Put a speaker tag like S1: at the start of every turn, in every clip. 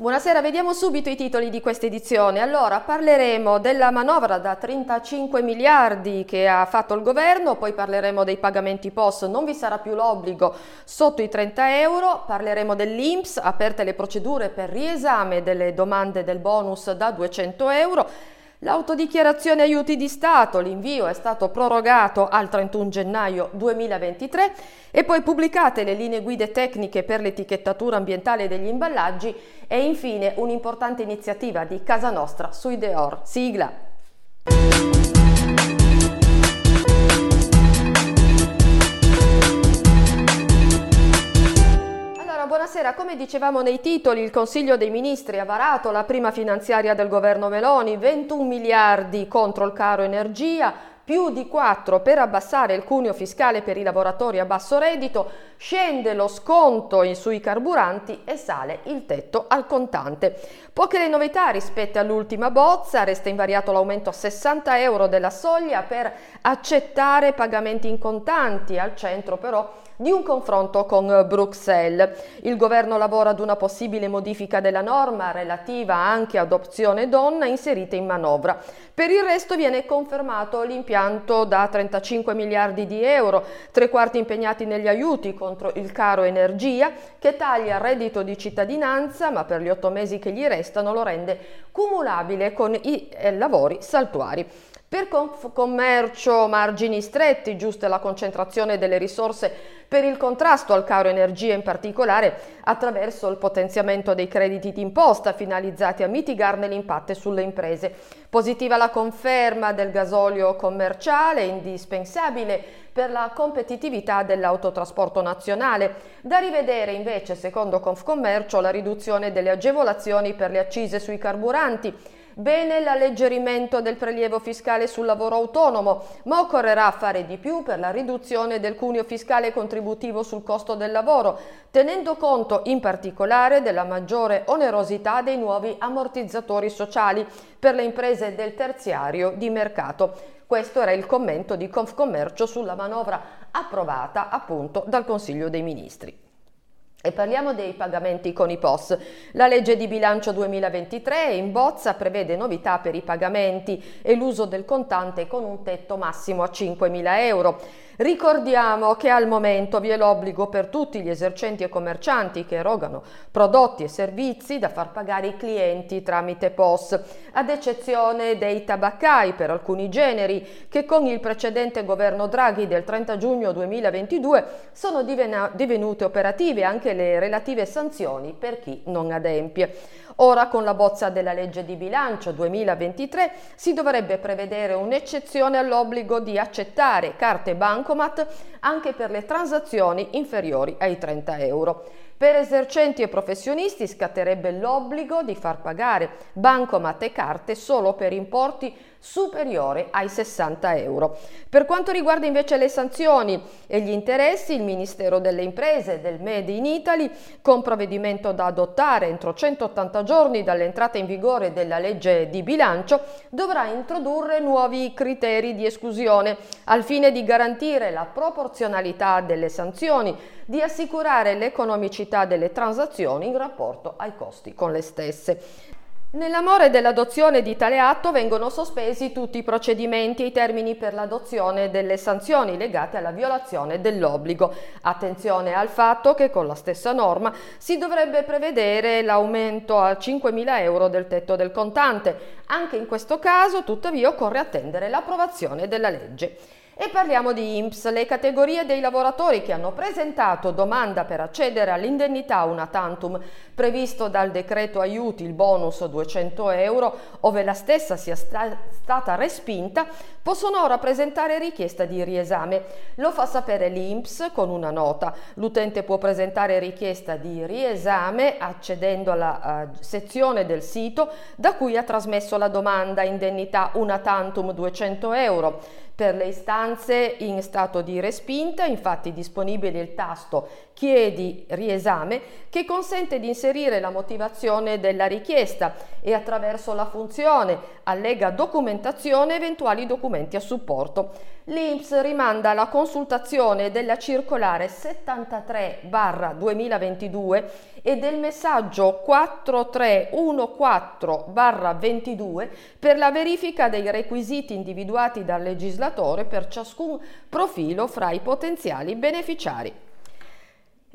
S1: Buonasera, vediamo subito i titoli di questa edizione. Allora, parleremo della manovra da 35 miliardi che ha fatto il governo, poi parleremo dei pagamenti POS, non vi sarà più l'obbligo sotto i 30 euro, parleremo dell'INPS, aperte le procedure per riesame delle domande del bonus da 200 euro L'autodichiarazione aiuti di Stato, l'invio è stato prorogato al 31 gennaio 2023 e poi pubblicate le linee guide tecniche per l'etichettatura ambientale degli imballaggi e infine un'importante iniziativa di Casa Nostra sui Deor. Sigla! Buonasera. Come dicevamo nei titoli, il Consiglio dei Ministri ha varato la prima finanziaria del governo Meloni, 21 miliardi contro il caro energia, più di 4 per abbassare il cuneo fiscale per i lavoratori a basso reddito, scende lo sconto sui carburanti e sale il tetto al contante. Poche le novità rispetto all'ultima bozza, resta invariato l'aumento a 60 euro della soglia per accettare pagamenti in contanti, al centro però di un confronto con Bruxelles. Il governo lavora ad una possibile modifica della norma relativa anche ad opzione donna inserita in manovra. Per il resto viene confermato l'impianto da 35 miliardi di euro, tre quarti impegnati negli aiuti contro il caro energia, che taglia il reddito di cittadinanza, ma per gli otto mesi che gli restano lo rende cumulabile con i eh, lavori saltuari. Per commercio margini stretti, giusta la concentrazione delle risorse per il contrasto al caro energia in particolare attraverso il potenziamento dei crediti d'imposta finalizzati a mitigarne l'impatto sulle imprese. Positiva la conferma del gasolio commerciale, indispensabile per la competitività dell'autotrasporto nazionale. Da rivedere invece, secondo Confcommercio, la riduzione delle agevolazioni per le accise sui carburanti Bene l'alleggerimento del prelievo fiscale sul lavoro autonomo, ma occorrerà fare di più per la riduzione del cuneo fiscale contributivo sul costo del lavoro, tenendo conto in particolare della maggiore onerosità dei nuovi ammortizzatori sociali per le imprese del terziario di mercato. Questo era il commento di Confcommercio sulla manovra approvata appunto dal Consiglio dei Ministri. E parliamo dei pagamenti con i POS. La legge di bilancio 2023 in bozza prevede novità per i pagamenti e l'uso del contante con un tetto massimo a 5.000 euro. Ricordiamo che al momento vi è l'obbligo per tutti gli esercenti e commercianti che erogano prodotti e servizi da far pagare i clienti tramite POS, ad eccezione dei tabaccai per alcuni generi che con il precedente governo Draghi del 30 giugno 2022 sono divenute operative anche le relative sanzioni per chi non adempie. Ora con la bozza della legge di bilancio 2023 si dovrebbe prevedere un'eccezione all'obbligo di accettare carte bancomat anche per le transazioni inferiori ai 30 euro. Per esercenti e professionisti scatterebbe l'obbligo di far pagare bancomat e carte solo per importi superiori ai 60 euro. Per quanto riguarda invece le sanzioni e gli interessi, il Ministero delle Imprese del Made in Italy, con provvedimento da adottare entro 180 giorni dall'entrata in vigore della legge di bilancio, dovrà introdurre nuovi criteri di esclusione al fine di garantire la proporzionalità delle sanzioni, di assicurare l'economicità delle transazioni in rapporto ai costi con le stesse. Nell'amore dell'adozione di tale atto vengono sospesi tutti i procedimenti e i termini per l'adozione delle sanzioni legate alla violazione dell'obbligo. Attenzione al fatto che con la stessa norma si dovrebbe prevedere l'aumento a 5.000 euro del tetto del contante. Anche in questo caso, tuttavia, occorre attendere l'approvazione della legge. E parliamo di INPS, le categorie dei lavoratori che hanno presentato domanda per accedere all'indennità una tantum previsto dal decreto aiuti, il bonus 200 euro, ove la stessa sia sta stata respinta, possono ora presentare richiesta di riesame. Lo fa sapere l'INPS con una nota. L'utente può presentare richiesta di riesame accedendo alla uh, sezione del sito da cui ha trasmesso la domanda indennità una tantum 200 euro. Per le istanze in stato di respinta, infatti, disponibile il tasto chiedi riesame che consente di inserire la motivazione della richiesta e attraverso la funzione allega documentazione eventuali documenti a supporto. L'INPS rimanda la consultazione della circolare 73-2022 e del messaggio 4314-22 per la verifica dei requisiti individuati dal legislatore per ciascun profilo fra i potenziali beneficiari.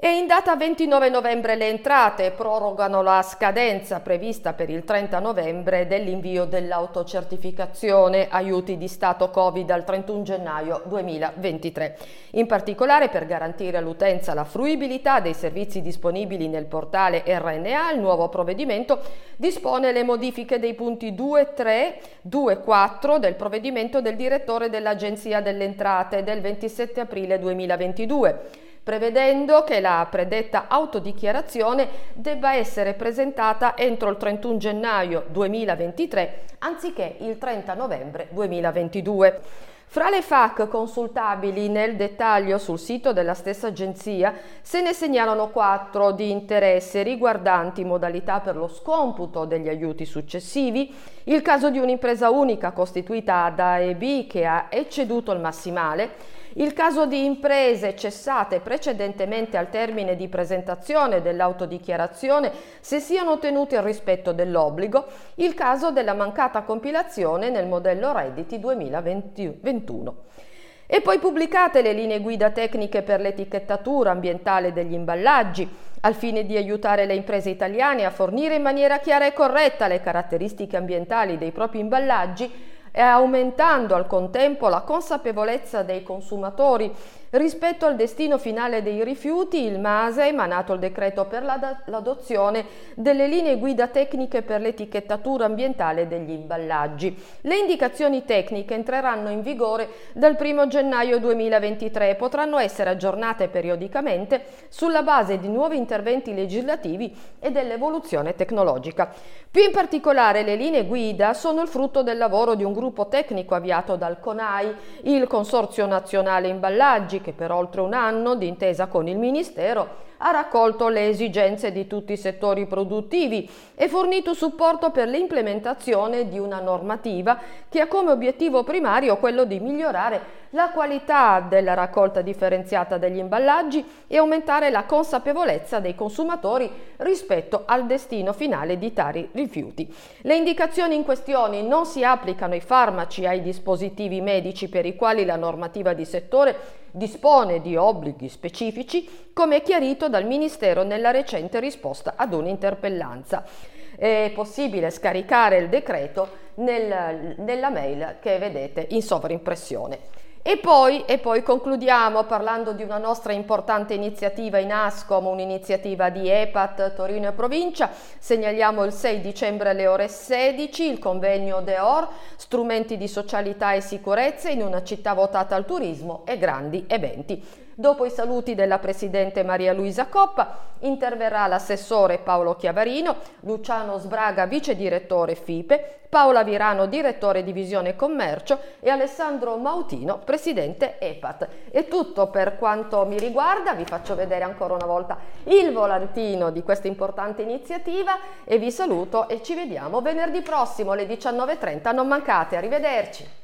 S1: E in data 29 novembre le entrate prorogano la scadenza prevista per il 30 novembre dell'invio dell'autocertificazione aiuti di Stato Covid al 31 gennaio 2023. In particolare per garantire all'utenza la fruibilità dei servizi disponibili nel portale RNA, il nuovo provvedimento dispone le modifiche dei punti 2, 3, 2, 4 del provvedimento del direttore dell'Agenzia delle Entrate del 27 aprile 2022 prevedendo che la predetta autodichiarazione debba essere presentata entro il 31 gennaio 2023 anziché il 30 novembre 2022. Fra le FAC consultabili nel dettaglio sul sito della stessa agenzia se ne segnalano quattro di interesse riguardanti modalità per lo scomputo degli aiuti successivi, il caso di un'impresa unica costituita da EB che ha ecceduto il massimale, il caso di imprese cessate precedentemente al termine di presentazione dell'autodichiarazione se siano tenuti al rispetto dell'obbligo, il caso della mancata compilazione nel modello redditi 2021. E poi pubblicate le linee guida tecniche per l'etichettatura ambientale degli imballaggi, al fine di aiutare le imprese italiane a fornire in maniera chiara e corretta le caratteristiche ambientali dei propri imballaggi e aumentando al contempo la consapevolezza dei consumatori Rispetto al destino finale dei rifiuti, il MASE ha emanato il decreto per l'adozione delle linee guida tecniche per l'etichettatura ambientale degli imballaggi. Le indicazioni tecniche entreranno in vigore dal 1 gennaio 2023 e potranno essere aggiornate periodicamente sulla base di nuovi interventi legislativi e dell'evoluzione tecnologica. Più in particolare le linee guida sono il frutto del lavoro di un gruppo tecnico avviato dal CONAI, il Consorzio Nazionale Imballaggi, che per oltre un anno, d'intesa con il Ministero, ha raccolto le esigenze di tutti i settori produttivi e fornito supporto per l'implementazione di una normativa che ha come obiettivo primario quello di migliorare la qualità della raccolta differenziata degli imballaggi e aumentare la consapevolezza dei consumatori rispetto al destino finale di tali rifiuti. Le indicazioni in questione non si applicano ai farmaci e ai dispositivi medici per i quali la normativa di settore dispone di obblighi specifici, come chiarito dal Ministero nella recente risposta ad un'interpellanza. È possibile scaricare il decreto nel, nella mail che vedete in sovraimpressione. E poi, e poi, concludiamo parlando di una nostra importante iniziativa in ASCOM, un'iniziativa di EPAT Torino e provincia. Segnaliamo il 6 dicembre alle ore 16 il convegno DEOR, strumenti di socialità e sicurezza in una città votata al turismo e grandi eventi. Dopo i saluti della Presidente Maria Luisa Coppa, interverrà l'assessore Paolo Chiavarino, Luciano Sbraga, vice direttore FIPE, Paola Virano, direttore divisione commercio e Alessandro Mautino, presidente EPAT. È tutto per quanto mi riguarda, vi faccio vedere ancora una volta il volantino di questa importante iniziativa e vi saluto e ci vediamo venerdì prossimo alle 19.30, non mancate, arrivederci.